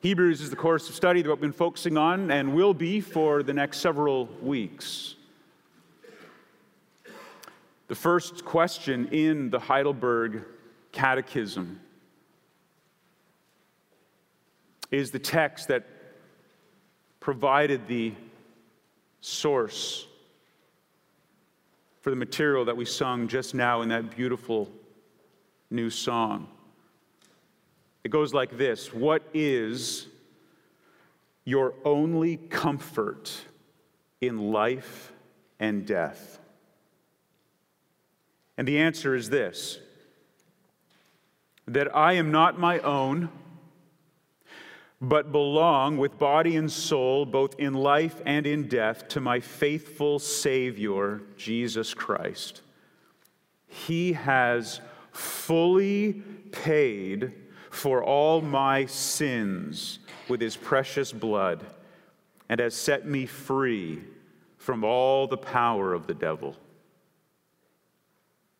Hebrews is the course of study that we've been focusing on and will be for the next several weeks. The first question in the Heidelberg Catechism is the text that provided the source for the material that we sung just now in that beautiful new song. It goes like this What is your only comfort in life and death? And the answer is this that I am not my own, but belong with body and soul, both in life and in death, to my faithful Savior, Jesus Christ. He has fully paid for all my sins with his precious blood and has set me free from all the power of the devil.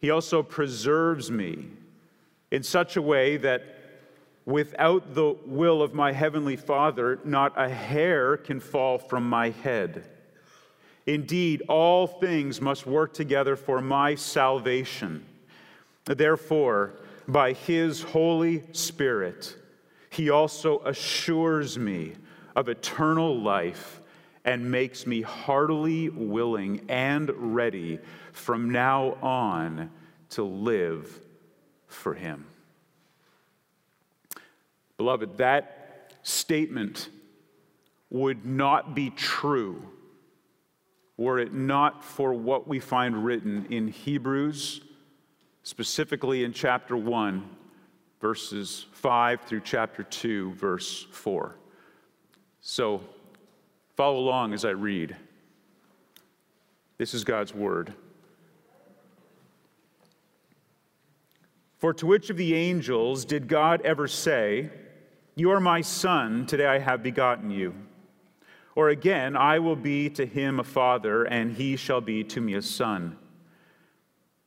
He also preserves me in such a way that without the will of my heavenly Father, not a hair can fall from my head. Indeed, all things must work together for my salvation. Therefore, by his Holy Spirit, he also assures me of eternal life and makes me heartily willing and ready from now on to live for him. Beloved, that statement would not be true were it not for what we find written in Hebrews specifically in chapter 1, verses 5 through chapter 2, verse 4. So follow along as I read. This is God's word. For to which of the angels did God ever say, You are my son, today I have begotten you? Or again, I will be to him a father, and he shall be to me a son.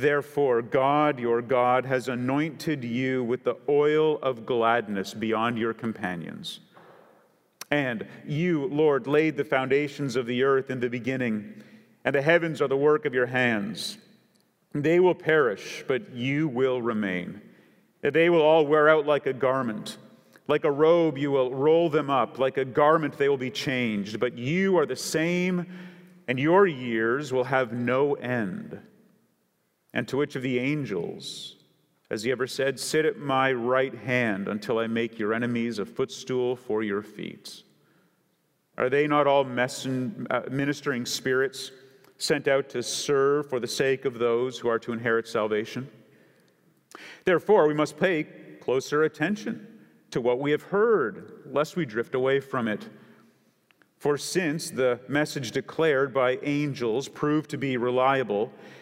Therefore, God, your God, has anointed you with the oil of gladness beyond your companions. And you, Lord, laid the foundations of the earth in the beginning, and the heavens are the work of your hands. They will perish, but you will remain. They will all wear out like a garment. Like a robe, you will roll them up. Like a garment, they will be changed. But you are the same, and your years will have no end. And to which of the angels has he ever said, Sit at my right hand until I make your enemies a footstool for your feet? Are they not all messen, uh, ministering spirits sent out to serve for the sake of those who are to inherit salvation? Therefore, we must pay closer attention to what we have heard, lest we drift away from it. For since the message declared by angels proved to be reliable,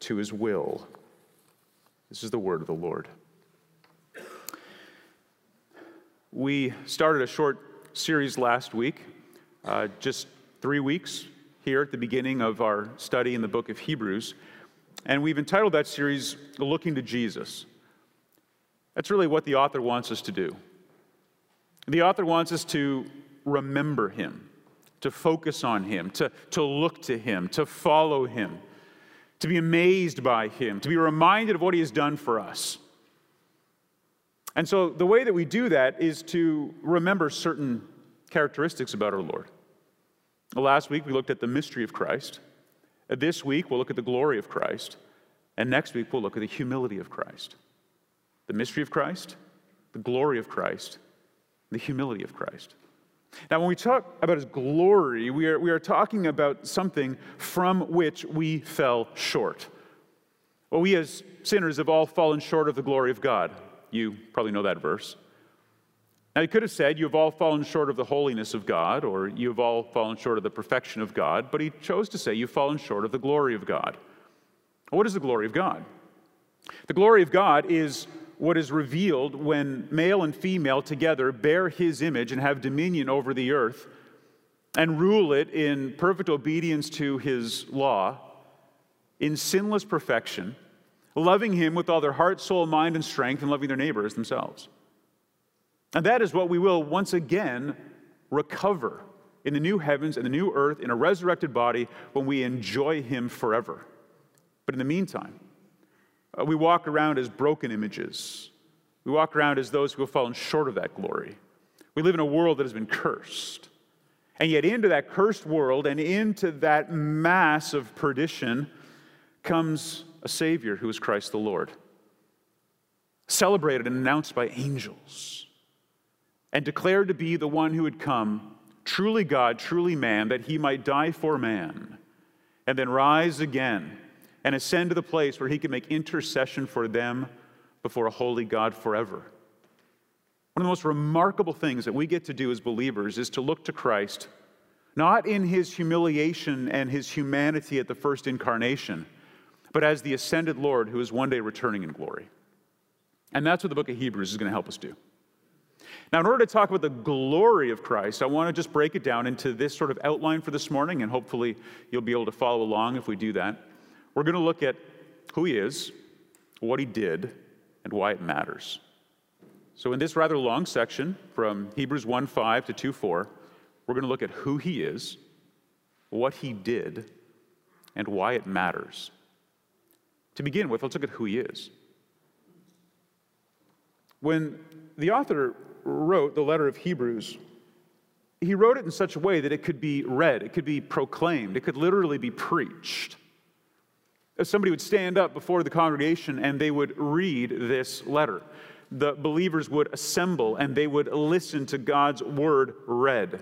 to his will. This is the word of the Lord. We started a short series last week, uh, just three weeks here at the beginning of our study in the book of Hebrews. And we've entitled that series Looking to Jesus. That's really what the author wants us to do. The author wants us to remember him, to focus on him, to, to look to him, to follow him to be amazed by him, to be reminded of what he has done for us. And so, the way that we do that is to remember certain characteristics about our Lord. Last week we looked at the mystery of Christ. This week we'll look at the glory of Christ. And next week we'll look at the humility of Christ. The mystery of Christ, the glory of Christ, the humility of Christ. Now, when we talk about his glory, we are, we are talking about something from which we fell short. Well, we as sinners have all fallen short of the glory of God. You probably know that verse. Now, he could have said, You have all fallen short of the holiness of God, or you have all fallen short of the perfection of God, but he chose to say, You've fallen short of the glory of God. What is the glory of God? The glory of God is what is revealed when male and female together bear his image and have dominion over the earth and rule it in perfect obedience to his law, in sinless perfection, loving him with all their heart, soul, mind, and strength, and loving their neighbors themselves. And that is what we will once again recover in the new heavens and the new earth in a resurrected body when we enjoy him forever. But in the meantime, uh, we walk around as broken images. We walk around as those who have fallen short of that glory. We live in a world that has been cursed. And yet, into that cursed world and into that mass of perdition comes a Savior who is Christ the Lord, celebrated and announced by angels, and declared to be the one who had come, truly God, truly man, that he might die for man, and then rise again and ascend to the place where he can make intercession for them before a holy God forever. One of the most remarkable things that we get to do as believers is to look to Christ, not in his humiliation and his humanity at the first incarnation, but as the ascended Lord who is one day returning in glory. And that's what the book of Hebrews is going to help us do. Now, in order to talk about the glory of Christ, I want to just break it down into this sort of outline for this morning, and hopefully you'll be able to follow along if we do that. We're going to look at who he is, what he did, and why it matters. So, in this rather long section from Hebrews 1 5 to 2 4, we're going to look at who he is, what he did, and why it matters. To begin with, let's look at who he is. When the author wrote the letter of Hebrews, he wrote it in such a way that it could be read, it could be proclaimed, it could literally be preached somebody would stand up before the congregation and they would read this letter. The believers would assemble and they would listen to God's word read.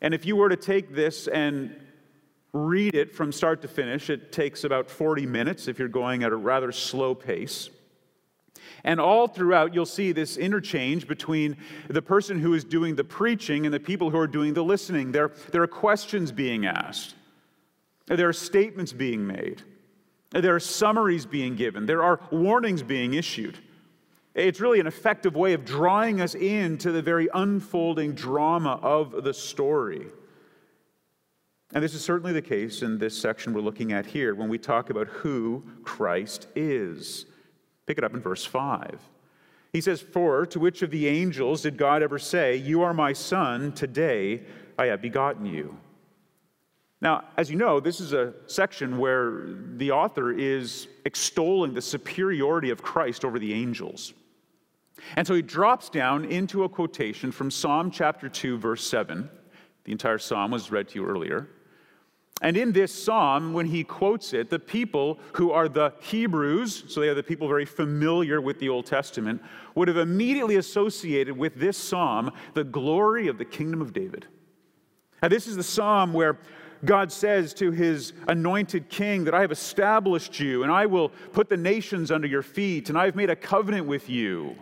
And if you were to take this and read it from start to finish, it takes about 40 minutes if you're going at a rather slow pace. And all throughout, you'll see this interchange between the person who is doing the preaching and the people who are doing the listening. There, there are questions being asked, there are statements being made. There are summaries being given, there are warnings being issued. It's really an effective way of drawing us into the very unfolding drama of the story. And this is certainly the case in this section we're looking at here when we talk about who Christ is. Pick it up in verse 5. He says, For to which of the angels did God ever say, You are my son, today I have begotten you? Now, as you know, this is a section where the author is extolling the superiority of Christ over the angels. And so he drops down into a quotation from Psalm chapter 2, verse 7. The entire psalm was read to you earlier. And in this psalm, when he quotes it, the people who are the Hebrews, so they are the people very familiar with the Old Testament, would have immediately associated with this psalm the glory of the kingdom of David. Now, this is the psalm where God says to his anointed king that I have established you and I will put the nations under your feet and I have made a covenant with you.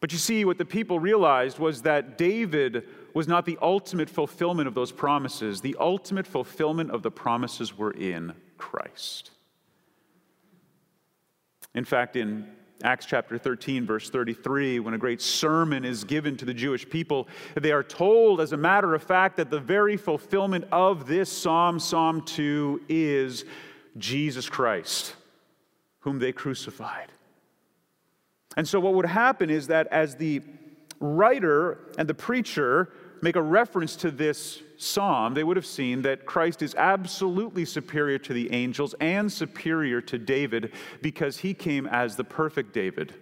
But you see, what the people realized was that David was not the ultimate fulfillment of those promises. The ultimate fulfillment of the promises were in Christ. In fact, in Acts chapter 13, verse 33, when a great sermon is given to the Jewish people, they are told, as a matter of fact, that the very fulfillment of this psalm, Psalm 2, is Jesus Christ, whom they crucified. And so, what would happen is that as the writer and the preacher make a reference to this psalm, they would have seen that Christ is absolutely superior to the angels and superior to David because he came as the perfect David.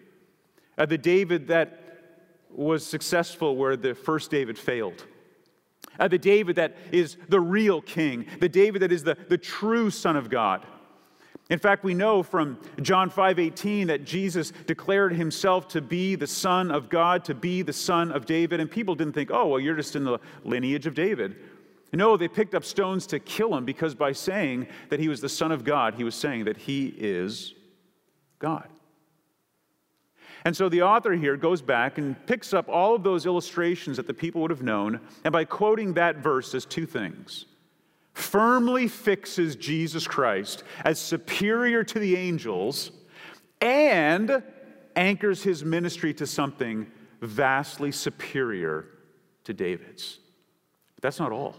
Uh, the David that was successful where the first David failed. Uh, the David that is the real king, the David that is the, the true Son of God. In fact, we know from John 5:18 that Jesus declared himself to be the son of God, to be the son of David, and people didn't think, "Oh, well, you're just in the lineage of David." No, they picked up stones to kill him because by saying that he was the son of God, he was saying that he is God. And so the author here goes back and picks up all of those illustrations that the people would have known, and by quoting that verse, says two things. Firmly fixes Jesus Christ as superior to the angels and anchors his ministry to something vastly superior to David's. But that's not all.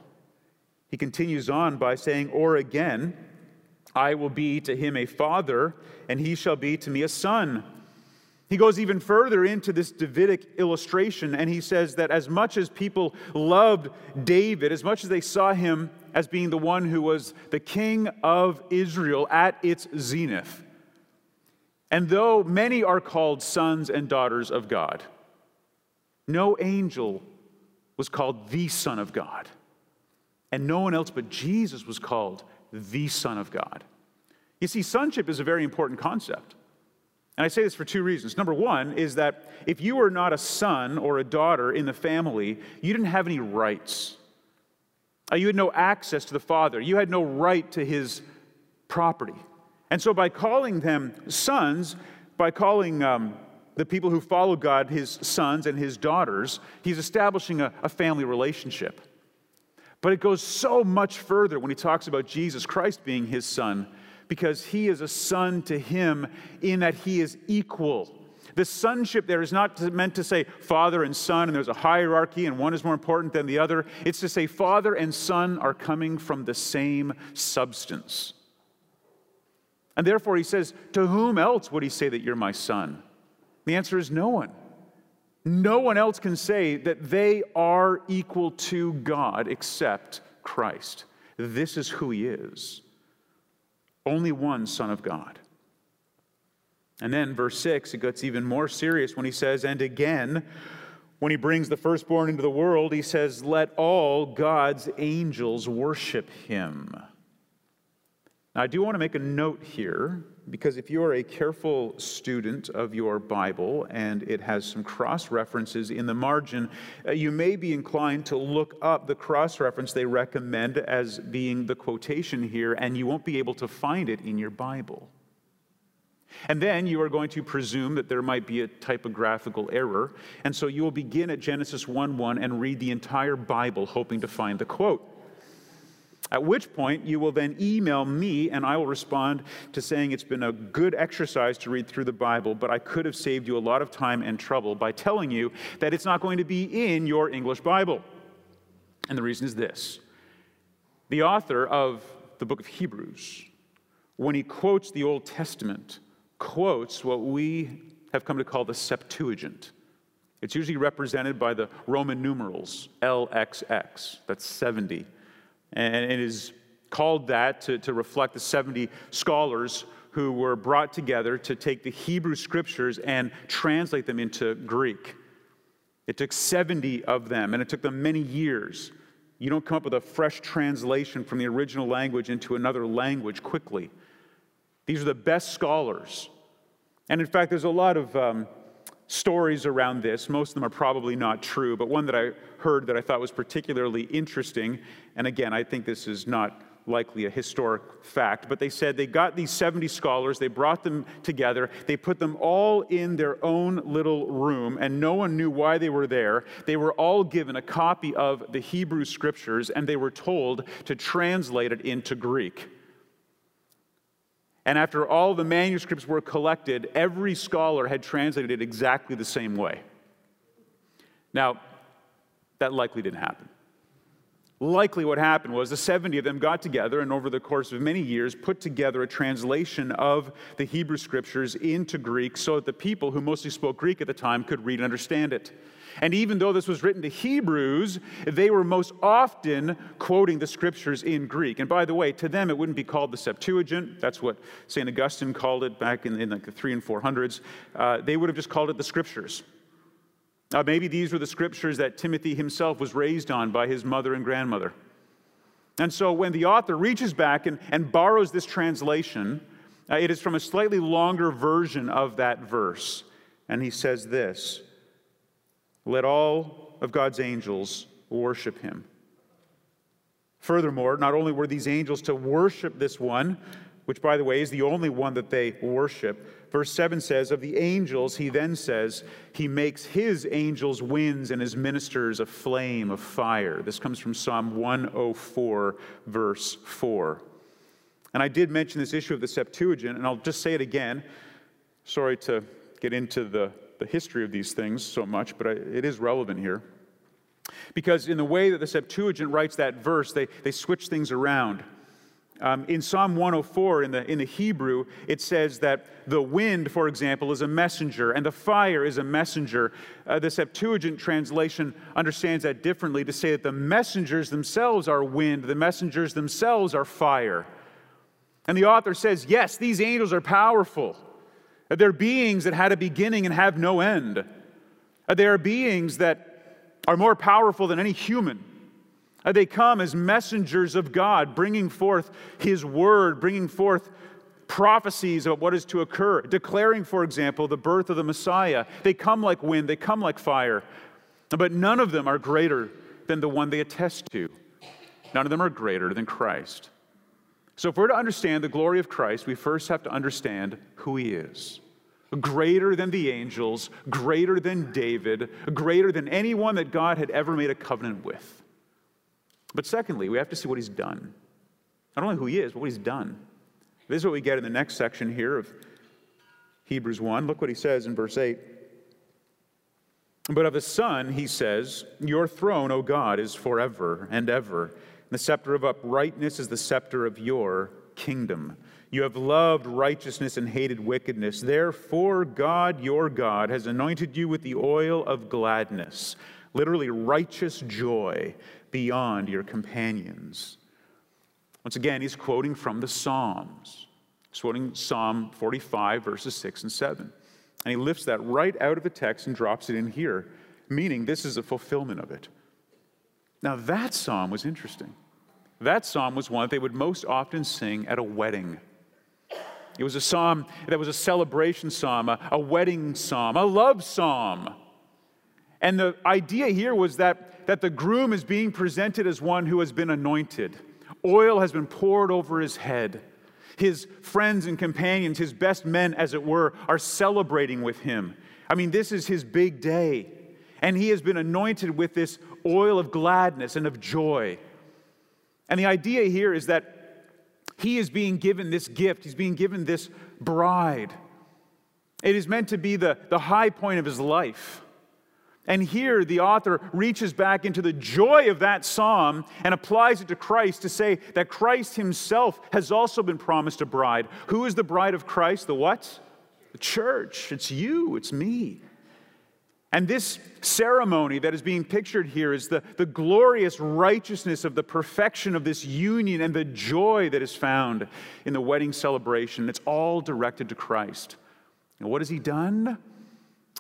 He continues on by saying, Or again, I will be to him a father, and he shall be to me a son. He goes even further into this Davidic illustration, and he says that as much as people loved David, as much as they saw him as being the one who was the king of Israel at its zenith, and though many are called sons and daughters of God, no angel was called the Son of God, and no one else but Jesus was called the Son of God. You see, sonship is a very important concept. And I say this for two reasons. Number one is that if you were not a son or a daughter in the family, you didn't have any rights. Uh, you had no access to the father, you had no right to his property. And so, by calling them sons, by calling um, the people who follow God his sons and his daughters, he's establishing a, a family relationship. But it goes so much further when he talks about Jesus Christ being his son because he is a son to him in that he is equal. The sonship there is not meant to say father and son, and there's a hierarchy, and one is more important than the other. It's to say father and son are coming from the same substance. And therefore, he says, To whom else would he say that you're my son? The answer is no one. No one else can say that they are equal to God except Christ. This is who he is only one Son of God. And then, verse 6, it gets even more serious when he says, And again, when he brings the firstborn into the world, he says, Let all God's angels worship him. Now, I do want to make a note here because if you are a careful student of your Bible and it has some cross references in the margin, uh, you may be inclined to look up the cross reference they recommend as being the quotation here, and you won't be able to find it in your Bible. And then you are going to presume that there might be a typographical error, and so you will begin at Genesis 1 1 and read the entire Bible hoping to find the quote. At which point, you will then email me, and I will respond to saying it's been a good exercise to read through the Bible, but I could have saved you a lot of time and trouble by telling you that it's not going to be in your English Bible. And the reason is this the author of the book of Hebrews, when he quotes the Old Testament, quotes what we have come to call the Septuagint. It's usually represented by the Roman numerals LXX, that's 70 and it is called that to, to reflect the 70 scholars who were brought together to take the Hebrew scriptures and translate them into Greek. It took 70 of them, and it took them many years. You don't come up with a fresh translation from the original language into another language quickly. These are the best scholars. And in fact, there's a lot of um, stories around this. Most of them are probably not true, but one that I heard that I thought was particularly interesting, and again, I think this is not likely a historic fact, but they said they got these 70 scholars, they brought them together, they put them all in their own little room, and no one knew why they were there. They were all given a copy of the Hebrew scriptures, and they were told to translate it into Greek. And after all the manuscripts were collected, every scholar had translated it exactly the same way. Now, that likely didn't happen. Likely, what happened was the 70 of them got together and, over the course of many years, put together a translation of the Hebrew scriptures into Greek so that the people who mostly spoke Greek at the time could read and understand it. And even though this was written to Hebrews, they were most often quoting the scriptures in Greek. And by the way, to them it wouldn't be called the Septuagint. That's what St. Augustine called it back in, in like the three and four hundreds. Uh, they would have just called it the scriptures. Uh, maybe these were the scriptures that Timothy himself was raised on by his mother and grandmother. And so when the author reaches back and, and borrows this translation, uh, it is from a slightly longer version of that verse. And he says this Let all of God's angels worship him. Furthermore, not only were these angels to worship this one, which, by the way, is the only one that they worship. Verse 7 says, Of the angels, he then says, He makes his angels winds and his ministers a flame of fire. This comes from Psalm 104, verse 4. And I did mention this issue of the Septuagint, and I'll just say it again. Sorry to get into the, the history of these things so much, but I, it is relevant here. Because in the way that the Septuagint writes that verse, they, they switch things around. Um, in Psalm 104, in the, in the Hebrew, it says that the wind, for example, is a messenger and the fire is a messenger. Uh, the Septuagint translation understands that differently to say that the messengers themselves are wind, the messengers themselves are fire. And the author says, yes, these angels are powerful. They're beings that had a beginning and have no end. They are beings that are more powerful than any human. They come as messengers of God, bringing forth His word, bringing forth prophecies about what is to occur, declaring, for example, the birth of the Messiah. They come like wind, they come like fire, but none of them are greater than the one they attest to. None of them are greater than Christ. So, if we're to understand the glory of Christ, we first have to understand who He is. Greater than the angels, greater than David, greater than anyone that God had ever made a covenant with. But secondly, we have to see what he's done. Not only who he is, but what he's done. This is what we get in the next section here of Hebrews 1. Look what he says in verse 8. But of the Son, he says, Your throne, O God, is forever and ever. The scepter of uprightness is the scepter of your kingdom. You have loved righteousness and hated wickedness. Therefore, God, your God, has anointed you with the oil of gladness, literally righteous joy beyond your companions. Once again, he's quoting from the Psalms. He's quoting Psalm 45, verses 6 and 7. And he lifts that right out of the text and drops it in here, meaning this is a fulfillment of it. Now, that psalm was interesting. That psalm was one that they would most often sing at a wedding. It was a psalm that was a celebration psalm, a, a wedding psalm, a love psalm. And the idea here was that, that the groom is being presented as one who has been anointed. Oil has been poured over his head. His friends and companions, his best men, as it were, are celebrating with him. I mean, this is his big day. And he has been anointed with this oil of gladness and of joy. And the idea here is that he is being given this gift, he's being given this bride. It is meant to be the, the high point of his life. And here the author reaches back into the joy of that psalm and applies it to Christ to say that Christ himself has also been promised a bride. Who is the bride of Christ? The what? The church. It's you, it's me. And this ceremony that is being pictured here is the, the glorious righteousness of the perfection of this union and the joy that is found in the wedding celebration. It's all directed to Christ. And what has he done?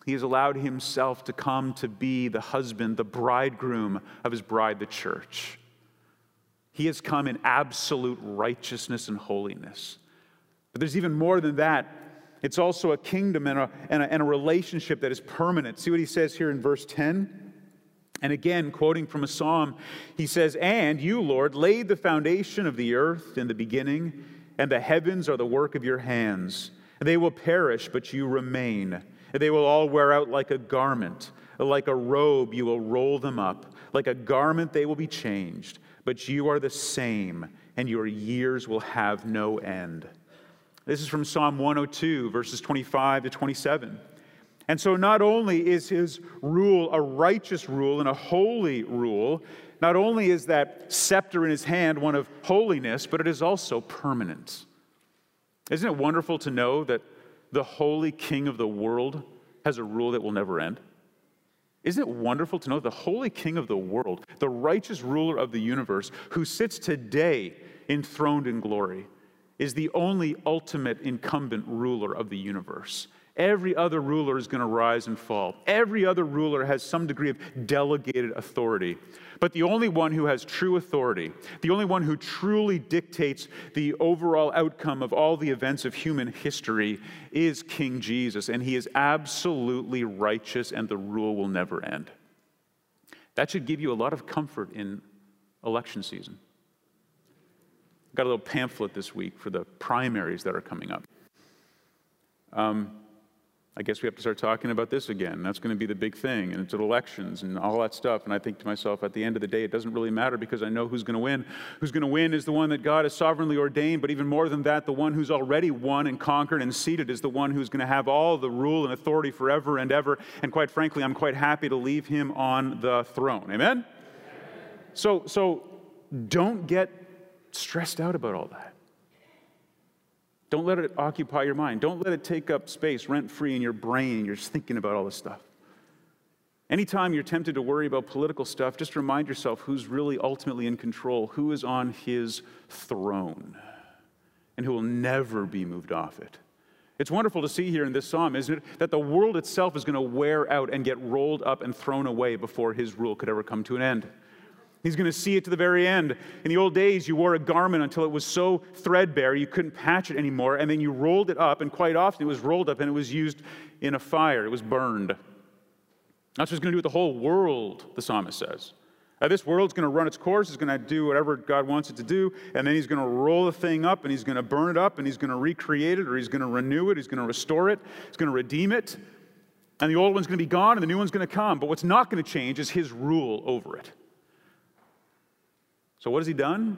He has allowed himself to come to be the husband, the bridegroom of his bride, the church. He has come in absolute righteousness and holiness. But there's even more than that. It's also a kingdom and a, and a, and a relationship that is permanent. See what he says here in verse 10? And again, quoting from a psalm, he says, And you, Lord, laid the foundation of the earth in the beginning, and the heavens are the work of your hands. They will perish, but you remain. They will all wear out like a garment. Like a robe, you will roll them up. Like a garment, they will be changed. But you are the same, and your years will have no end. This is from Psalm 102, verses 25 to 27. And so, not only is his rule a righteous rule and a holy rule, not only is that scepter in his hand one of holiness, but it is also permanent. Isn't it wonderful to know that the holy king of the world has a rule that will never end? Isn't it wonderful to know the holy king of the world, the righteous ruler of the universe, who sits today enthroned in glory, is the only ultimate incumbent ruler of the universe? Every other ruler is going to rise and fall. Every other ruler has some degree of delegated authority. But the only one who has true authority, the only one who truly dictates the overall outcome of all the events of human history, is King Jesus. And he is absolutely righteous, and the rule will never end. That should give you a lot of comfort in election season. Got a little pamphlet this week for the primaries that are coming up. Um, I guess we have to start talking about this again. That's going to be the big thing, and it's elections and all that stuff. And I think to myself, at the end of the day, it doesn't really matter because I know who's going to win. Who's going to win is the one that God has sovereignly ordained, but even more than that, the one who's already won and conquered and seated is the one who's going to have all the rule and authority forever and ever. And quite frankly, I'm quite happy to leave him on the throne. Amen? Amen. So, so don't get stressed out about all that. Don't let it occupy your mind. Don't let it take up space rent free in your brain. You're just thinking about all this stuff. Anytime you're tempted to worry about political stuff, just remind yourself who's really ultimately in control, who is on his throne, and who will never be moved off it. It's wonderful to see here in this psalm, isn't it? That the world itself is going to wear out and get rolled up and thrown away before his rule could ever come to an end. He's going to see it to the very end. In the old days, you wore a garment until it was so threadbare you couldn't patch it anymore, and then you rolled it up, and quite often it was rolled up and it was used in a fire, it was burned. That's what he's going to do with the whole world, the psalmist says. Now, this world's going to run its course, it's going to do whatever God wants it to do, and then he's going to roll the thing up and he's going to burn it up and he's going to recreate it or he's going to renew it, he's going to restore it, he's going to redeem it. And the old one's going to be gone and the new one's going to come. But what's not going to change is his rule over it. So, what has he done?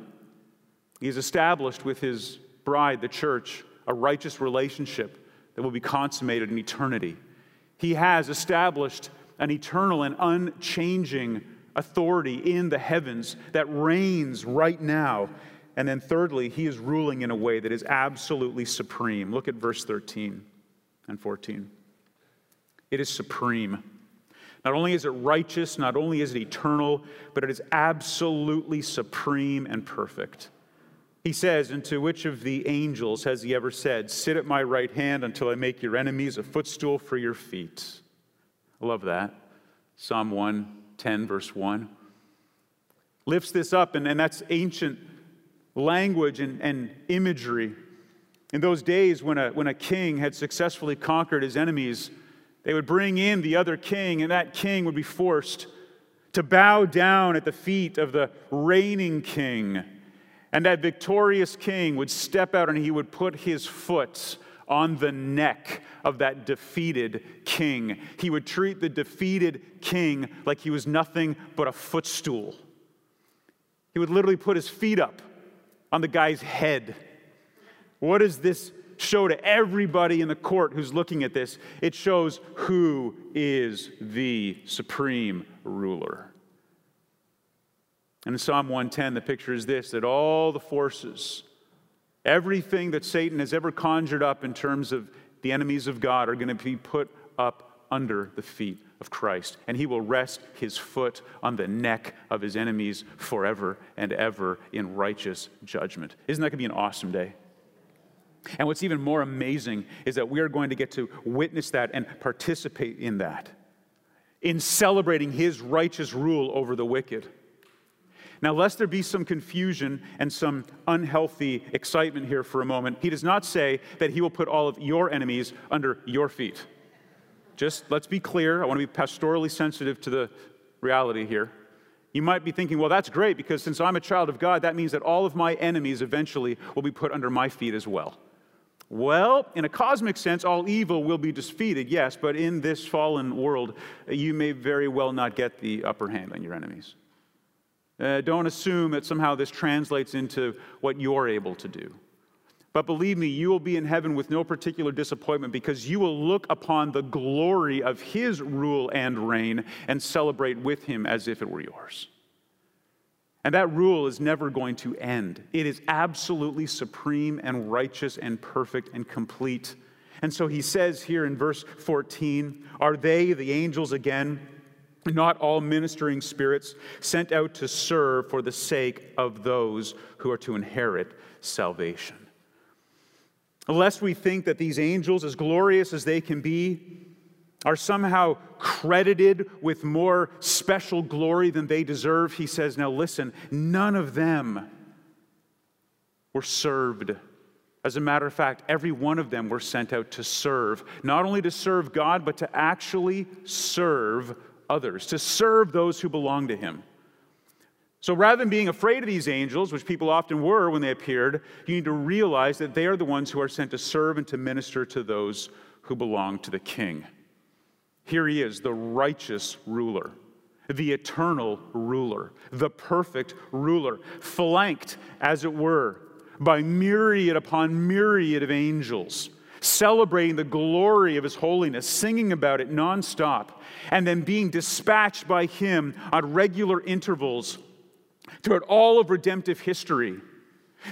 He's established with his bride, the church, a righteous relationship that will be consummated in eternity. He has established an eternal and unchanging authority in the heavens that reigns right now. And then, thirdly, he is ruling in a way that is absolutely supreme. Look at verse 13 and 14. It is supreme. Not only is it righteous, not only is it eternal, but it is absolutely supreme and perfect. He says, And to which of the angels has he ever said, Sit at my right hand until I make your enemies a footstool for your feet? I love that. Psalm 110, verse 1. Lifts this up, and, and that's ancient language and, and imagery. In those days, when a, when a king had successfully conquered his enemies, they would bring in the other king, and that king would be forced to bow down at the feet of the reigning king. And that victorious king would step out and he would put his foot on the neck of that defeated king. He would treat the defeated king like he was nothing but a footstool. He would literally put his feet up on the guy's head. What is this show to everybody in the court who's looking at this. It shows who is the supreme ruler. And in Psalm 110, the picture is this that all the forces, everything that Satan has ever conjured up in terms of the enemies of God, are going to be put up under the feet of Christ. And he will rest his foot on the neck of his enemies forever and ever in righteous judgment. Isn't that going to be an awesome day? And what's even more amazing is that we are going to get to witness that and participate in that, in celebrating his righteous rule over the wicked. Now, lest there be some confusion and some unhealthy excitement here for a moment, he does not say that he will put all of your enemies under your feet. Just let's be clear. I want to be pastorally sensitive to the reality here. You might be thinking, well, that's great because since I'm a child of God, that means that all of my enemies eventually will be put under my feet as well. Well, in a cosmic sense, all evil will be defeated, yes, but in this fallen world, you may very well not get the upper hand on your enemies. Uh, don't assume that somehow this translates into what you're able to do. But believe me, you will be in heaven with no particular disappointment because you will look upon the glory of his rule and reign and celebrate with him as if it were yours. And that rule is never going to end. It is absolutely supreme and righteous and perfect and complete. And so he says here in verse 14 Are they, the angels again, not all ministering spirits sent out to serve for the sake of those who are to inherit salvation? lest we think that these angels, as glorious as they can be, are somehow credited with more special glory than they deserve, he says, Now listen, none of them were served. As a matter of fact, every one of them were sent out to serve, not only to serve God, but to actually serve others, to serve those who belong to him. So rather than being afraid of these angels, which people often were when they appeared, you need to realize that they are the ones who are sent to serve and to minister to those who belong to the king. Here he is, the righteous ruler, the eternal ruler, the perfect ruler, flanked, as it were, by myriad upon myriad of angels, celebrating the glory of his holiness, singing about it nonstop, and then being dispatched by him on regular intervals throughout all of redemptive history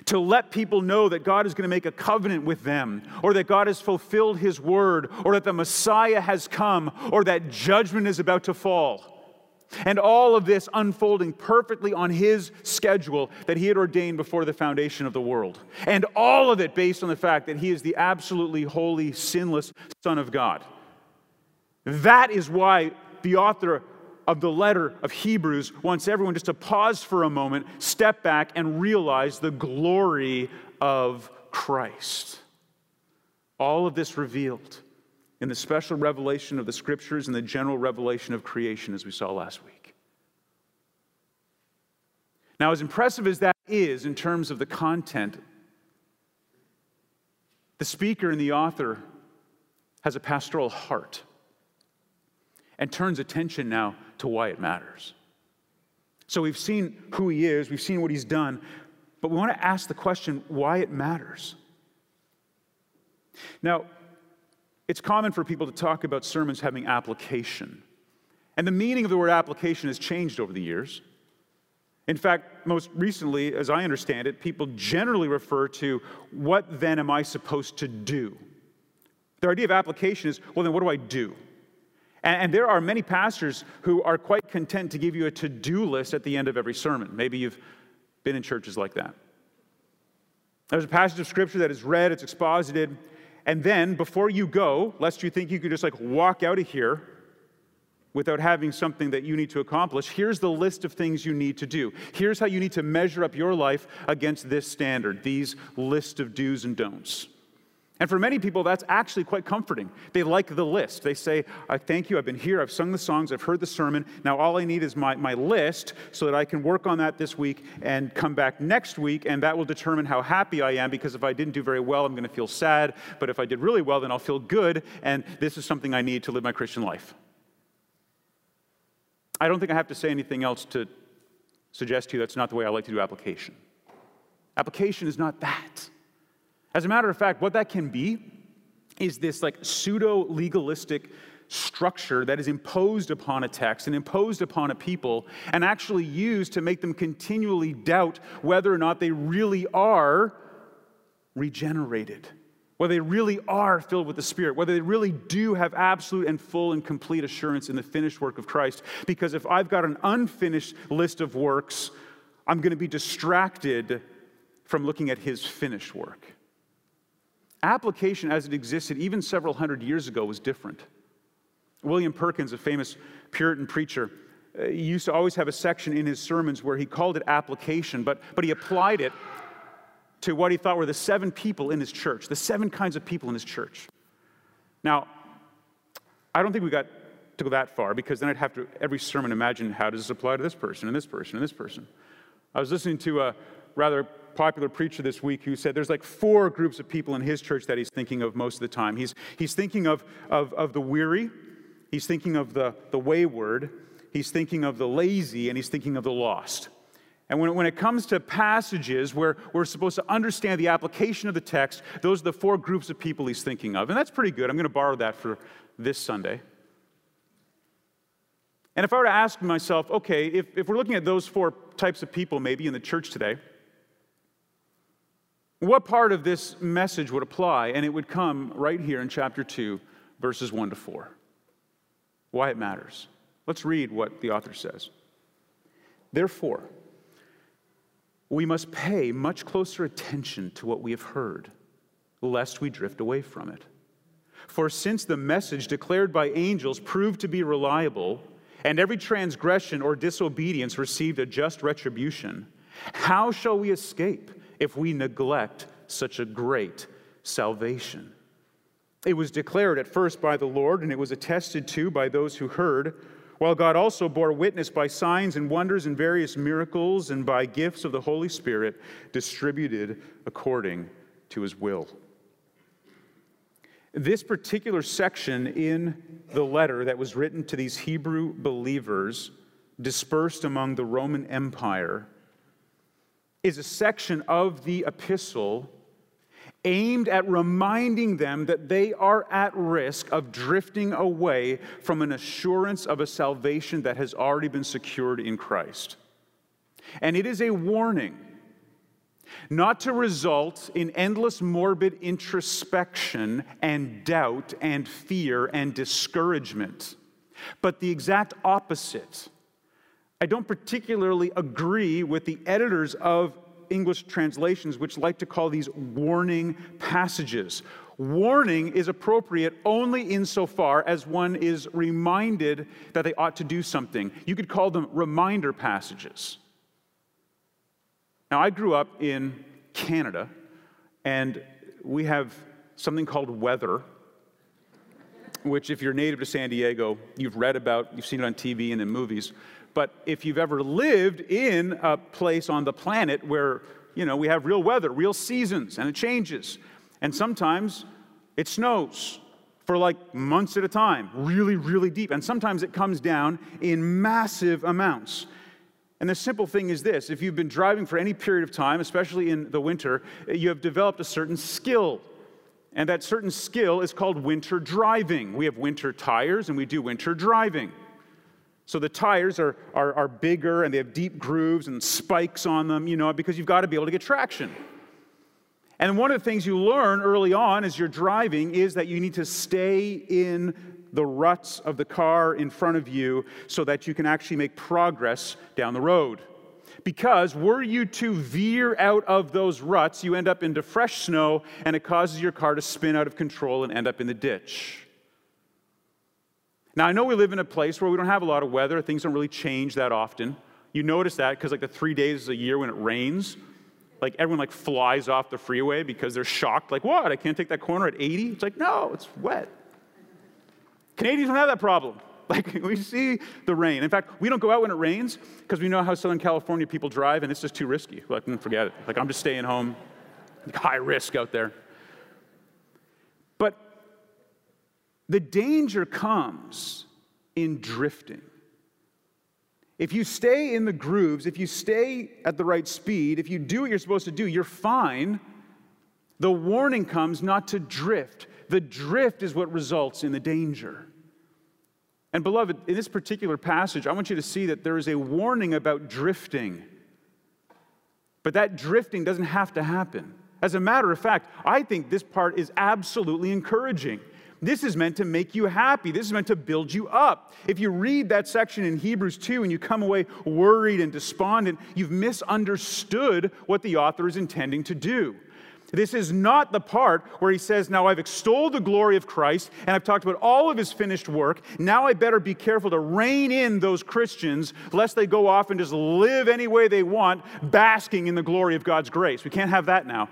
to let people know that God is going to make a covenant with them, or that God has fulfilled his word, or that the Messiah has come, or that judgment is about to fall. And all of this unfolding perfectly on his schedule that he had ordained before the foundation of the world. And all of it based on the fact that he is the absolutely holy, sinless Son of God. That is why the author of the letter of Hebrews wants everyone just to pause for a moment, step back, and realize the glory of Christ. All of this revealed in the special revelation of the scriptures and the general revelation of creation, as we saw last week. Now, as impressive as that is in terms of the content, the speaker and the author has a pastoral heart and turns attention now to why it matters. So we've seen who he is, we've seen what he's done, but we want to ask the question why it matters. Now, it's common for people to talk about sermons having application. And the meaning of the word application has changed over the years. In fact, most recently, as I understand it, people generally refer to what then am I supposed to do? Their idea of application is well, then what do I do? And, there are many pastors who are quite content to give you a to do list at the end of every sermon. Maybe you've been in churches like that. There's a passage of scripture that is read, it's exposited, and then before you go, lest you think you could just like walk out of here without having something that you need to accomplish, here's the list of things you need to do. Here's how you need to measure up your life against this standard, these list of do's and don'ts. And for many people, that's actually quite comforting. They like the list. They say, I thank you, I've been here, I've sung the songs, I've heard the sermon. Now all I need is my, my list so that I can work on that this week and come back next week, and that will determine how happy I am because if I didn't do very well, I'm going to feel sad. But if I did really well, then I'll feel good, and this is something I need to live my Christian life. I don't think I have to say anything else to suggest to you that's not the way I like to do application. Application is not that. As a matter of fact, what that can be is this like pseudo legalistic structure that is imposed upon a text and imposed upon a people and actually used to make them continually doubt whether or not they really are regenerated, whether they really are filled with the Spirit, whether they really do have absolute and full and complete assurance in the finished work of Christ. Because if I've got an unfinished list of works, I'm going to be distracted from looking at his finished work. Application as it existed even several hundred years ago was different. William Perkins, a famous Puritan preacher, uh, used to always have a section in his sermons where he called it application, but, but he applied it to what he thought were the seven people in his church, the seven kinds of people in his church. Now, I don't think we got to go that far because then I'd have to, every sermon, imagine how does this apply to this person and this person and this person. I was listening to a rather popular preacher this week who said there's like four groups of people in his church that he's thinking of most of the time. He's, he's thinking of, of, of the weary, he's thinking of the, the wayward, he's thinking of the lazy, and he's thinking of the lost. And when, when it comes to passages where we're supposed to understand the application of the text, those are the four groups of people he's thinking of. And that's pretty good. I'm going to borrow that for this Sunday. And if I were to ask myself, okay, if, if we're looking at those four types of people maybe in the church today, what part of this message would apply? And it would come right here in chapter 2, verses 1 to 4. Why it matters. Let's read what the author says. Therefore, we must pay much closer attention to what we have heard, lest we drift away from it. For since the message declared by angels proved to be reliable, and every transgression or disobedience received a just retribution, how shall we escape if we neglect such a great salvation? It was declared at first by the Lord, and it was attested to by those who heard, while God also bore witness by signs and wonders and various miracles and by gifts of the Holy Spirit distributed according to his will. This particular section in the letter that was written to these Hebrew believers dispersed among the Roman Empire is a section of the epistle aimed at reminding them that they are at risk of drifting away from an assurance of a salvation that has already been secured in Christ. And it is a warning not to result in endless morbid introspection and doubt and fear and discouragement, but the exact opposite. I don't particularly agree with the editors of English translations, which like to call these warning passages. Warning is appropriate only insofar as one is reminded that they ought to do something. You could call them reminder passages. Now, I grew up in Canada, and we have something called weather, which, if you're native to San Diego, you've read about, you've seen it on TV and in movies. But if you've ever lived in a place on the planet where, you know, we have real weather, real seasons, and it changes, and sometimes it snows for like months at a time, really, really deep, and sometimes it comes down in massive amounts. And the simple thing is this if you've been driving for any period of time, especially in the winter, you have developed a certain skill. And that certain skill is called winter driving. We have winter tires and we do winter driving. So the tires are, are, are bigger and they have deep grooves and spikes on them, you know, because you've got to be able to get traction. And one of the things you learn early on as you're driving is that you need to stay in the ruts of the car in front of you so that you can actually make progress down the road. Because were you to veer out of those ruts, you end up into fresh snow and it causes your car to spin out of control and end up in the ditch. Now, I know we live in a place where we don't have a lot of weather, things don't really change that often. You notice that because, like, the three days a year when it rains, like everyone like flies off the freeway because they're shocked like what i can't take that corner at 80 it's like no it's wet Canadians don't have that problem. Like, we see the rain. In fact, we don't go out when it rains because we know how Southern California people drive and it's just too risky. Like, mm, forget it. Like, I'm just staying home. High risk out there. But the danger comes in drifting. If you stay in the grooves, if you stay at the right speed, if you do what you're supposed to do, you're fine. The warning comes not to drift. The drift is what results in the danger. And, beloved, in this particular passage, I want you to see that there is a warning about drifting. But that drifting doesn't have to happen. As a matter of fact, I think this part is absolutely encouraging. This is meant to make you happy. This is meant to build you up. If you read that section in Hebrews 2 and you come away worried and despondent, you've misunderstood what the author is intending to do. This is not the part where he says, Now I've extolled the glory of Christ and I've talked about all of his finished work. Now I better be careful to rein in those Christians lest they go off and just live any way they want, basking in the glory of God's grace. We can't have that now.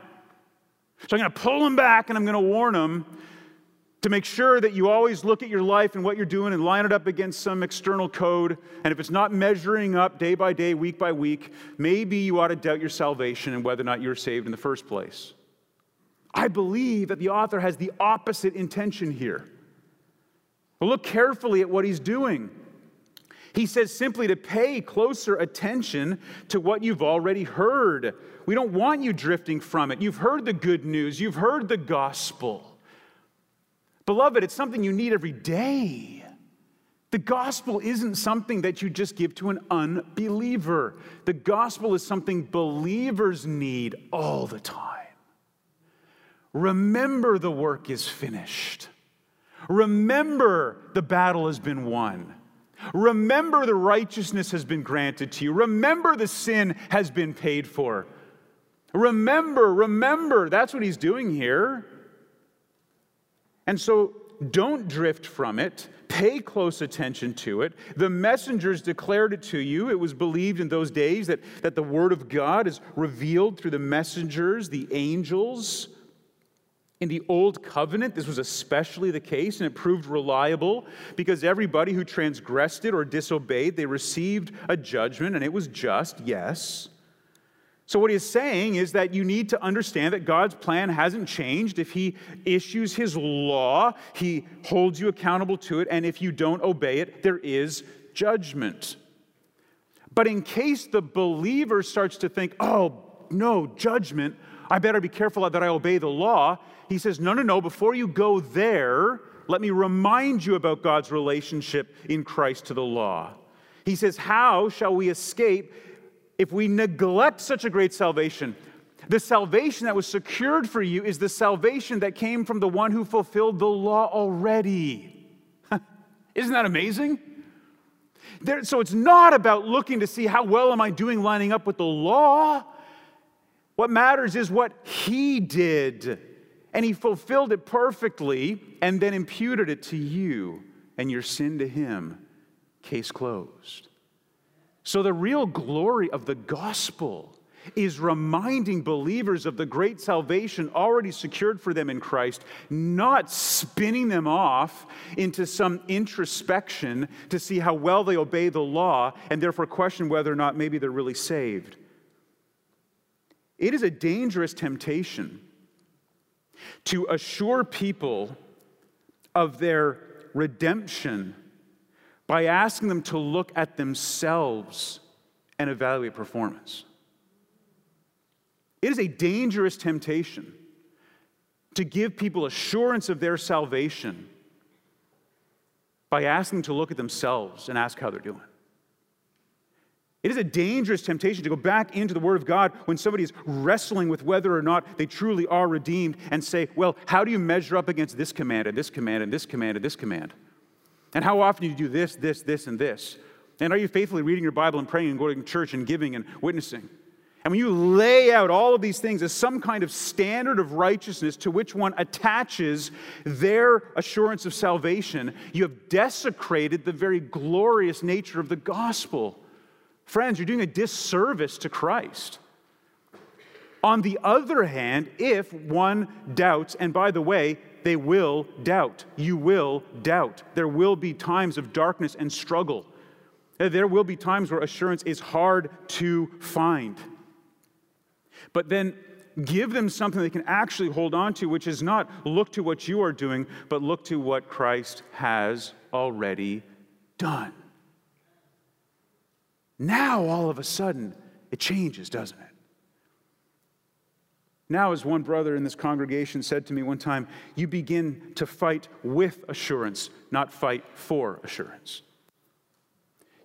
So I'm going to pull them back and I'm going to warn them to make sure that you always look at your life and what you're doing and line it up against some external code. And if it's not measuring up day by day, week by week, maybe you ought to doubt your salvation and whether or not you're saved in the first place. I believe that the author has the opposite intention here. But look carefully at what he's doing. He says simply to pay closer attention to what you've already heard. We don't want you drifting from it. You've heard the good news, you've heard the gospel. Beloved, it's something you need every day. The gospel isn't something that you just give to an unbeliever. The gospel is something believers need all the time. Remember the work is finished. Remember the battle has been won. Remember the righteousness has been granted to you. Remember the sin has been paid for. Remember, remember. That's what he's doing here. And so don't drift from it. Pay close attention to it. The messengers declared it to you. It was believed in those days that, that the word of God is revealed through the messengers, the angels. In the Old Covenant, this was especially the case, and it proved reliable because everybody who transgressed it or disobeyed, they received a judgment, and it was just, yes. So, what he's saying is that you need to understand that God's plan hasn't changed. If he issues his law, he holds you accountable to it, and if you don't obey it, there is judgment. But in case the believer starts to think, oh, no, judgment, I better be careful that I obey the law, he says, no, no, no, before you go there, let me remind you about God's relationship in Christ to the law. He says, How shall we escape if we neglect such a great salvation, the salvation that was secured for you is the salvation that came from the one who fulfilled the law already. Isn't that amazing? There, so it's not about looking to see how well am I doing lining up with the law. What matters is what he did. And he fulfilled it perfectly and then imputed it to you and your sin to him. Case closed. So, the real glory of the gospel is reminding believers of the great salvation already secured for them in Christ, not spinning them off into some introspection to see how well they obey the law and therefore question whether or not maybe they're really saved. It is a dangerous temptation to assure people of their redemption by asking them to look at themselves and evaluate performance. It is a dangerous temptation to give people assurance of their salvation by asking them to look at themselves and ask how they're doing. It is a dangerous temptation to go back into the Word of God when somebody is wrestling with whether or not they truly are redeemed and say, Well, how do you measure up against this command and this command and this command and this command? And how often do you do this, this, this, and this? And are you faithfully reading your Bible and praying and going to church and giving and witnessing? And when you lay out all of these things as some kind of standard of righteousness to which one attaches their assurance of salvation, you have desecrated the very glorious nature of the gospel. Friends, you're doing a disservice to Christ. On the other hand, if one doubts, and by the way, they will doubt. You will doubt. There will be times of darkness and struggle. Uh, there will be times where assurance is hard to find. But then give them something they can actually hold on to, which is not look to what you are doing, but look to what Christ has already done. Now, all of a sudden, it changes, doesn't it? Now, as one brother in this congregation said to me one time, you begin to fight with assurance, not fight for assurance.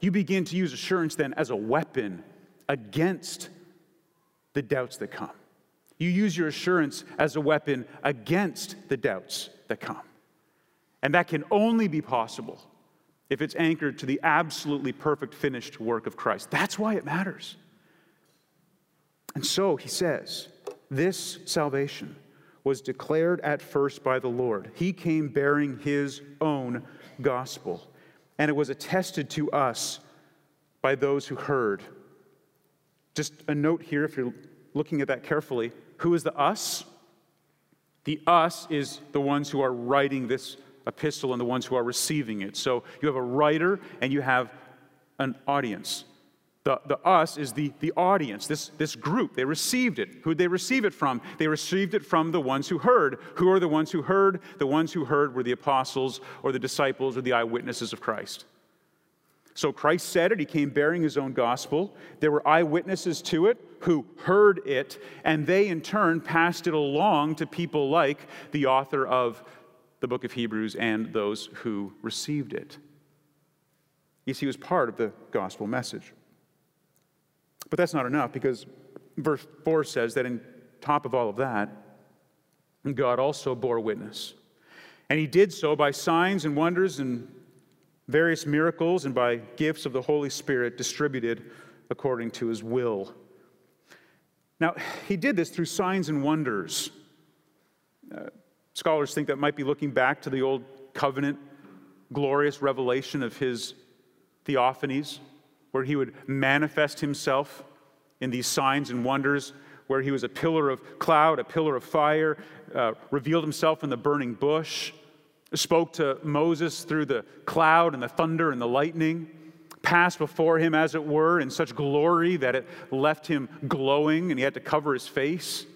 You begin to use assurance then as a weapon against the doubts that come. You use your assurance as a weapon against the doubts that come. And that can only be possible if it's anchored to the absolutely perfect finished work of Christ. That's why it matters. And so he says, this salvation was declared at first by the Lord. He came bearing his own gospel, and it was attested to us by those who heard. Just a note here, if you're looking at that carefully who is the us? The us is the ones who are writing this epistle and the ones who are receiving it. So you have a writer and you have an audience. The, the us is the, the audience, this, this group. They received it. Who did they receive it from? They received it from the ones who heard. Who are the ones who heard? The ones who heard were the apostles or the disciples or the eyewitnesses of Christ. So Christ said it. He came bearing his own gospel. There were eyewitnesses to it who heard it, and they in turn passed it along to people like the author of the book of Hebrews and those who received it. You see, he was part of the gospel message. But that's not enough because verse 4 says that in top of all of that, God also bore witness. And he did so by signs and wonders and various miracles and by gifts of the Holy Spirit distributed according to his will. Now, he did this through signs and wonders. Uh, Scholars think that might be looking back to the old covenant glorious revelation of his theophanies, where he would manifest himself in these signs and wonders, where he was a pillar of cloud, a pillar of fire, uh, revealed himself in the burning bush, spoke to Moses through the cloud and the thunder and the lightning, passed before him, as it were, in such glory that it left him glowing and he had to cover his face,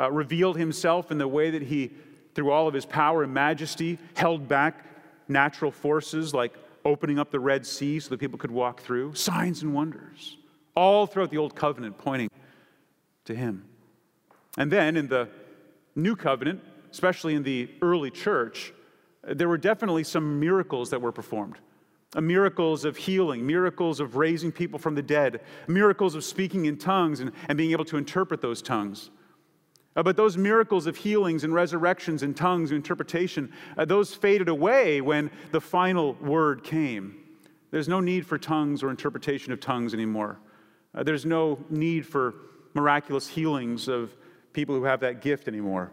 uh, revealed himself in the way that he, through all of his power and majesty, held back natural forces like opening up the Red Sea so that people could walk through, signs and wonders, all throughout the Old Covenant pointing to him. And then in the New Covenant, especially in the early church, there were definitely some miracles that were performed. Uh, miracles of healing, miracles of raising people from the dead, miracles of speaking in tongues and, and being able to interpret those tongues. Uh, but those miracles of healings and resurrections and tongues and interpretation, uh, those faded away when the final word came. There's no need for tongues or interpretation of tongues anymore. Uh, there's no need for miraculous healings of people who have that gift anymore.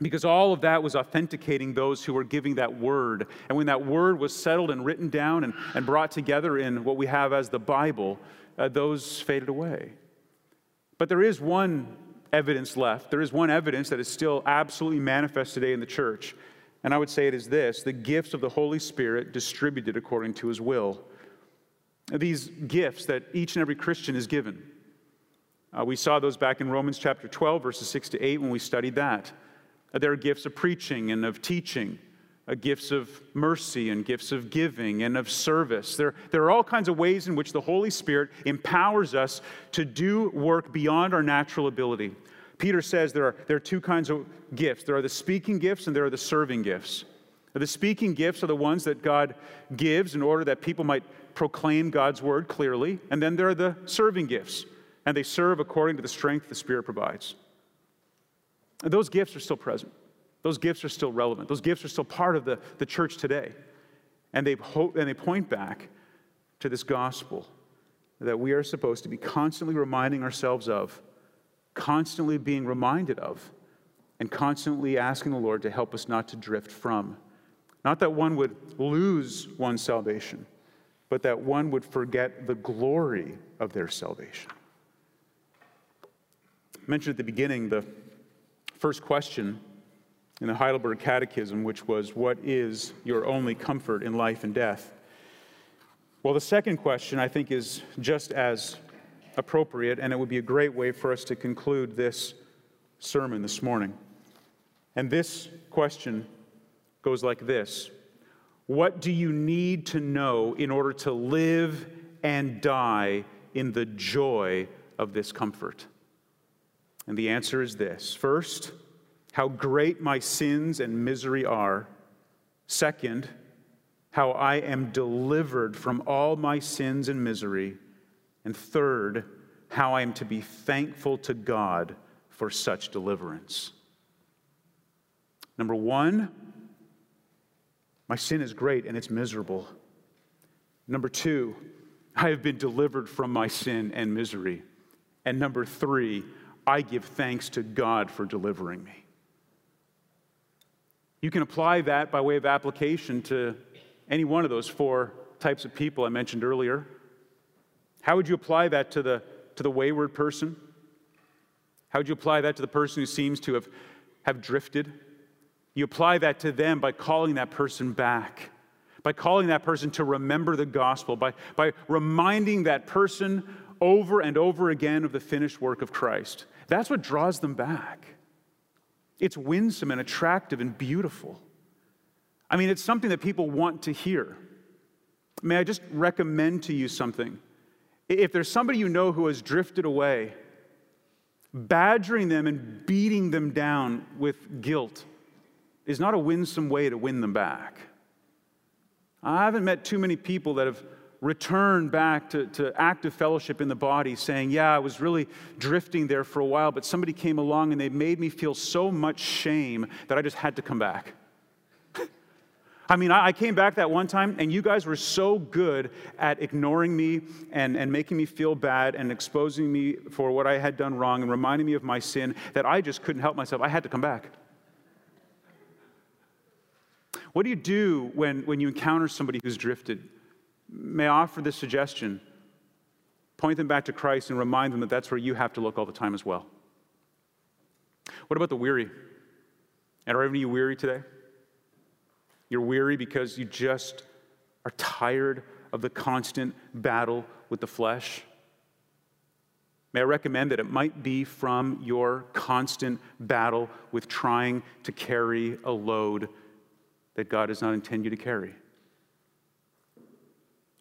Because all of that was authenticating those who were giving that word. And when that word was settled and written down and, and brought together in what we have as the Bible, uh, those faded away. But there is one evidence left. There is one evidence that is still absolutely manifest today in the church. And I would say it is this the gifts of the Holy Spirit distributed according to his will. These gifts that each and every Christian is given. Uh, we saw those back in Romans chapter 12, verses 6 to 8, when we studied that. There are gifts of preaching and of teaching, Uh, gifts of mercy and gifts of giving and of service. There, there are all kinds of ways in which the Holy Spirit empowers us to do work beyond our natural ability. Peter says there are, there are two kinds of gifts there are the speaking gifts and there are the serving gifts. The speaking gifts are the ones that God gives in order that people might proclaim God's word clearly. And then there are the serving gifts, and they serve according to the strength the Spirit provides. Those gifts are still present. Those gifts are still relevant. Those gifts are still part of the, the church today. And they, hope, and they point back to this gospel that we are supposed to be constantly reminding ourselves of, constantly being reminded of, and constantly asking the Lord to help us not to drift from. Not that one would lose one's salvation, but that one would forget the glory of their salvation. I mentioned at the beginning the first question in the Heidelberg Catechism, which was, What is your only comfort in life and death? Well, the second question I think is just as appropriate, and it would be a great way for us to conclude this sermon this morning. And this question goes like this What do you need to know in order to live and die in the joy of this comfort? And the answer is this first, how great my sins and misery are. Second, how I am delivered from all my sins and misery. And third, how I am to be thankful to God for such deliverance. Number one, my sin is great and it's miserable. Number two, I have been delivered from my sin and misery. And number three, I give thanks to God for delivering me. You can apply that by way of application to any one of those four types of people I mentioned earlier. How would you apply that to the, to the wayward person? How would you apply that to the person who seems to have, have drifted? You apply that to them by calling that person back, by calling that person to remember the gospel, by, by reminding that person over and over again of the finished work of Christ. That's what draws them back. It's winsome and attractive and beautiful. I mean, it's something that people want to hear. May I just recommend to you something? If there's somebody you know who has drifted away, badgering them and beating them down with guilt is not a winsome way to win them back. I haven't met too many people that have return back to, to active fellowship in the body, saying, Yeah, I was really drifting there for a while, but somebody came along and they made me feel so much shame that I just had to come back. I mean, I came back that one time, and you guys were so good at ignoring me and, and making me feel bad and exposing me for what I had done wrong and reminding me of my sin that I just couldn't help myself. I had to come back. What do you do when, when you encounter somebody who's drifted? May I offer this suggestion? Point them back to Christ and remind them that that's where you have to look all the time as well. What about the weary? And are any of you weary today? You're weary because you just are tired of the constant battle with the flesh. May I recommend that it might be from your constant battle with trying to carry a load that God does not intend you to carry.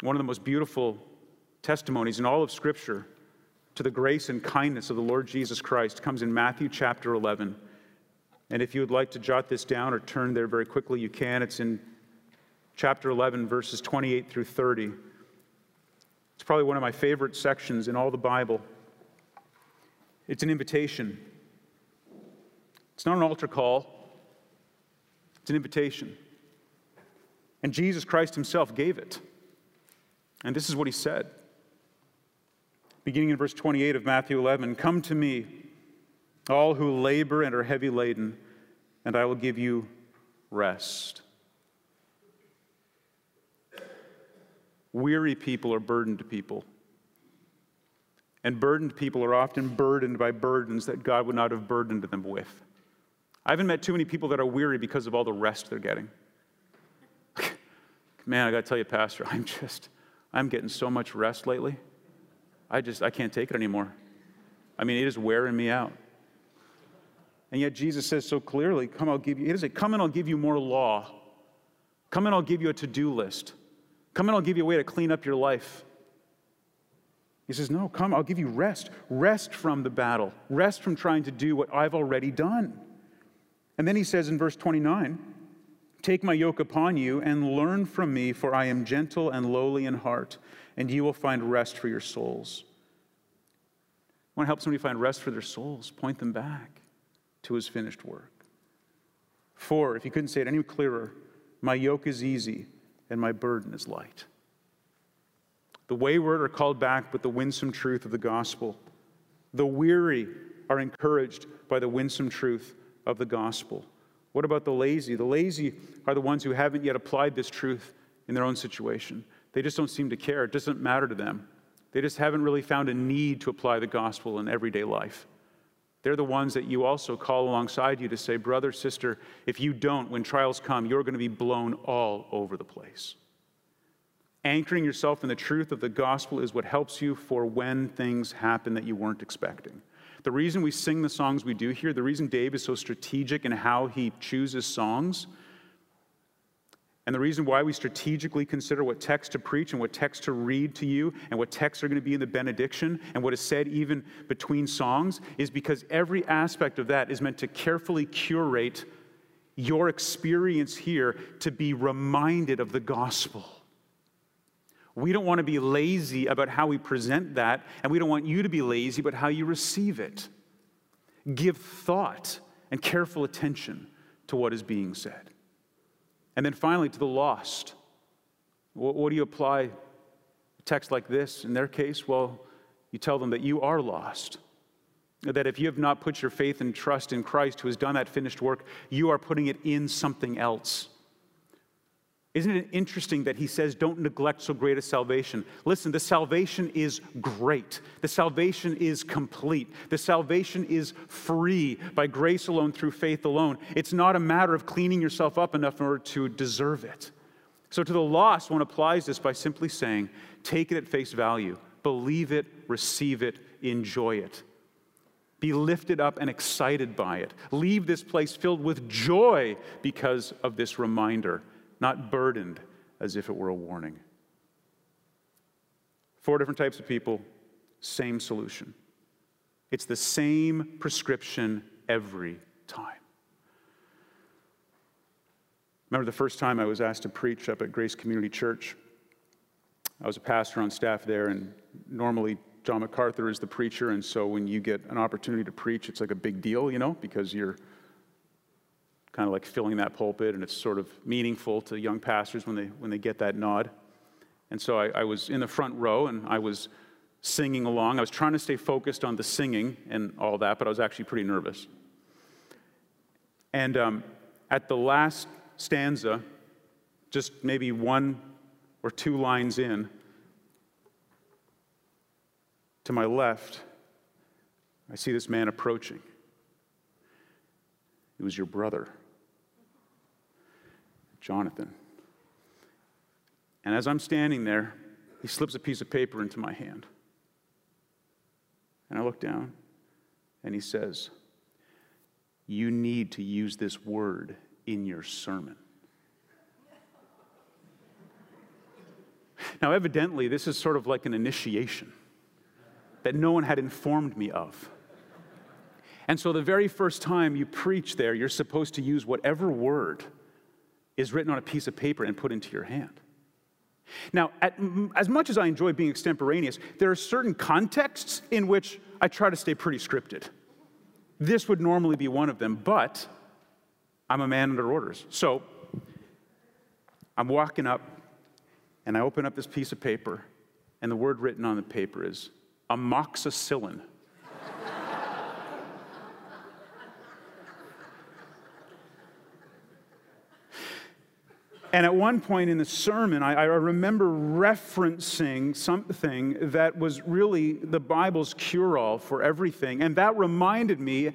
One of the most beautiful testimonies in all of Scripture to the grace and kindness of the Lord Jesus Christ comes in Matthew chapter 11. And if you would like to jot this down or turn there very quickly, you can. It's in chapter 11, verses 28 through 30. It's probably one of my favorite sections in all the Bible. It's an invitation. It's not an altar call, it's an invitation. And Jesus Christ himself gave it. And this is what he said. Beginning in verse 28 of Matthew 11 Come to me, all who labor and are heavy laden, and I will give you rest. Weary people are burdened people. And burdened people are often burdened by burdens that God would not have burdened them with. I haven't met too many people that are weary because of all the rest they're getting. Man, I got to tell you, Pastor, I'm just, I'm getting so much rest lately. I just, I can't take it anymore. I mean, it is wearing me out. And yet Jesus says so clearly, come, I'll give you, it is a, come and I'll give you more law. Come and I'll give you a to-do list. Come and I'll give you a way to clean up your life. He says, No, come, I'll give you rest. Rest from the battle. Rest from trying to do what I've already done. And then he says in verse 29 Take my yoke upon you and learn from me, for I am gentle and lowly in heart, and you will find rest for your souls. Want to help somebody find rest for their souls? Point them back to his finished work. For, if you couldn't say it any clearer, my yoke is easy and my burden is light. The wayward are called back with the winsome truth of the gospel. The weary are encouraged by the winsome truth of the gospel. What about the lazy? The lazy are the ones who haven't yet applied this truth in their own situation. They just don't seem to care. It doesn't matter to them. They just haven't really found a need to apply the gospel in everyday life. They're the ones that you also call alongside you to say, brother, sister, if you don't, when trials come, you're going to be blown all over the place. Anchoring yourself in the truth of the gospel is what helps you for when things happen that you weren't expecting. The reason we sing the songs we do here, the reason Dave is so strategic in how he chooses songs, and the reason why we strategically consider what text to preach and what text to read to you and what texts are going to be in the benediction and what is said even between songs is because every aspect of that is meant to carefully curate your experience here to be reminded of the gospel. We don't want to be lazy about how we present that, and we don't want you to be lazy about how you receive it. Give thought and careful attention to what is being said. And then finally, to the lost. What, what do you apply a text like this in their case? Well, you tell them that you are lost. That if you have not put your faith and trust in Christ who has done that finished work, you are putting it in something else. Isn't it interesting that he says, don't neglect so great a salvation? Listen, the salvation is great. The salvation is complete. The salvation is free by grace alone, through faith alone. It's not a matter of cleaning yourself up enough in order to deserve it. So, to the lost, one applies this by simply saying, take it at face value, believe it, receive it, enjoy it. Be lifted up and excited by it. Leave this place filled with joy because of this reminder not burdened as if it were a warning. Four different types of people, same solution. It's the same prescription every time. Remember the first time I was asked to preach up at Grace Community Church? I was a pastor on staff there, and normally John MacArthur is the preacher, and so when you get an opportunity to preach, it's like a big deal, you know, because you're kind of like filling that pulpit, and it's sort of meaningful to young pastors when they, when they get that nod. And so I, I was in the front row, and I was singing along. I was trying to stay focused on the singing and all that, but I was actually pretty nervous. And um, at the last stanza, just maybe one or two lines in, to my left, I see this man approaching. It was your brother, Jonathan. And as I'm standing there, he slips a piece of paper into my hand. And I look down, and he says, You need to use this word in your sermon. Now, evidently, this is sort of like an initiation that no one had informed me of. And so, the very first time you preach there, you're supposed to use whatever word is written on a piece of paper and put into your hand. Now, at, as much as I enjoy being extemporaneous, there are certain contexts in which I try to stay pretty scripted. This would normally be one of them, but I'm a man under orders. So I'm walking up and I open up this piece of paper, and the word written on the paper is amoxicillin. And at one point in the sermon, I, I, remember referencing something that was really the Bible's cure all for everything. And that reminded me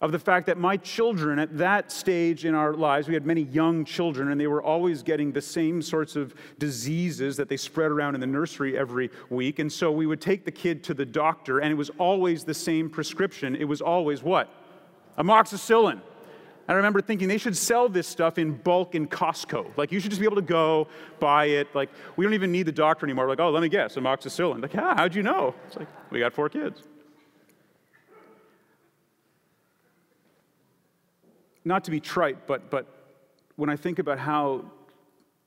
of the fact that my children at that stage in our lives, we had many young children, and they were always getting the same sorts of diseases that they spread around in the nursery every week. And so we would take the kid to the doctor, and it was always the same prescription. It was always what? Amoxicillin. I remember thinking they should sell this stuff in bulk in Costco. Like, you should just be able to go buy it. Like, we don't even need the doctor anymore. We're like, oh, let me guess, amoxicillin. Like, yeah, how'd you know? It's like, we got four kids. not to be trite, but, but when I think about how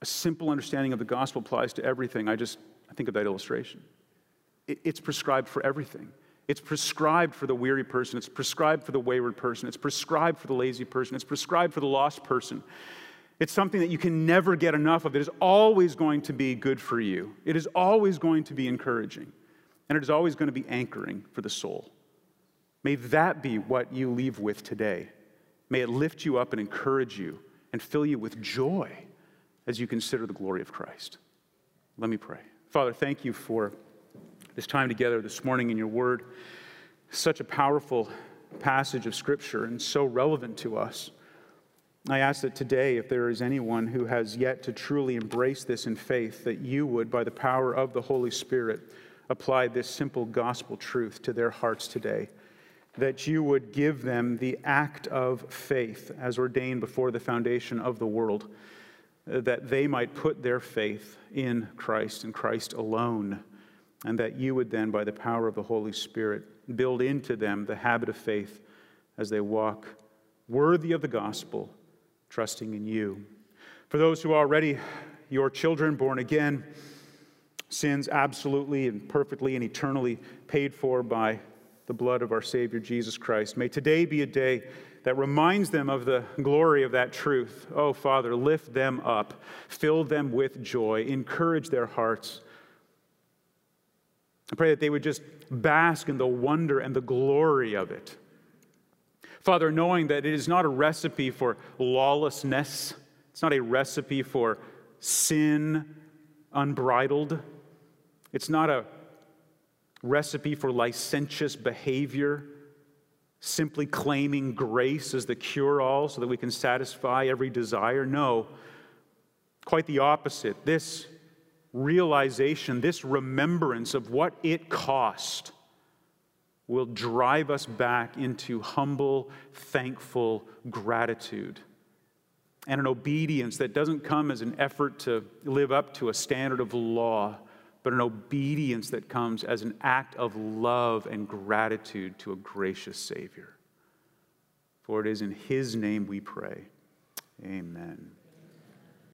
a simple understanding of the gospel applies to everything, I just I think of that illustration. It, it's prescribed for everything. It's prescribed for the weary person. It's prescribed for the wayward person. It's prescribed for the lazy person. It's prescribed for the lost person. It's something that you can never get enough of. It is always going to be good for you. It is always going to be encouraging. And it is always going to be anchoring for the soul. May that be what you leave with today. May it lift you up and encourage you and fill you with joy as you consider the glory of Christ. Let me pray. Father, thank you for this time together this morning in your word. Such a powerful passage of Scripture and so relevant to us. I ask that today, if there is anyone who has yet to truly embrace this in faith, that you would, by the power of the Holy Spirit, apply this simple gospel truth to their hearts today that you would give them the act of faith as ordained before the foundation of the world, that they might put their faith in Christ and Christ alone, and that you would then, by the power of the Holy Spirit, build into them the habit of faith as they walk worthy of the gospel, trusting in you. For those who are already your children born again, sins absolutely and perfectly and eternally paid for by the blood of our Savior Jesus Christ. May today be a day that reminds them of the glory of that truth. Oh, Father, lift them up, fill them with joy, encourage their hearts. I pray that they would just bask in the wonder and the glory of it. Father, knowing that it is not a recipe for lawlessness, it's not a recipe for sin unbridled, it's not a recipe for licentious behavior, simply claiming grace as the cure all so that we can satisfy every desire. No, quite the opposite. This realization, this remembrance of what it cost will drive us back into humble, thankful gratitude and an obedience that doesn't come as an effort to live up to a standard of law but an obedience that comes as an act of love and gratitude to a gracious Savior. For it is in His name we pray. Amen.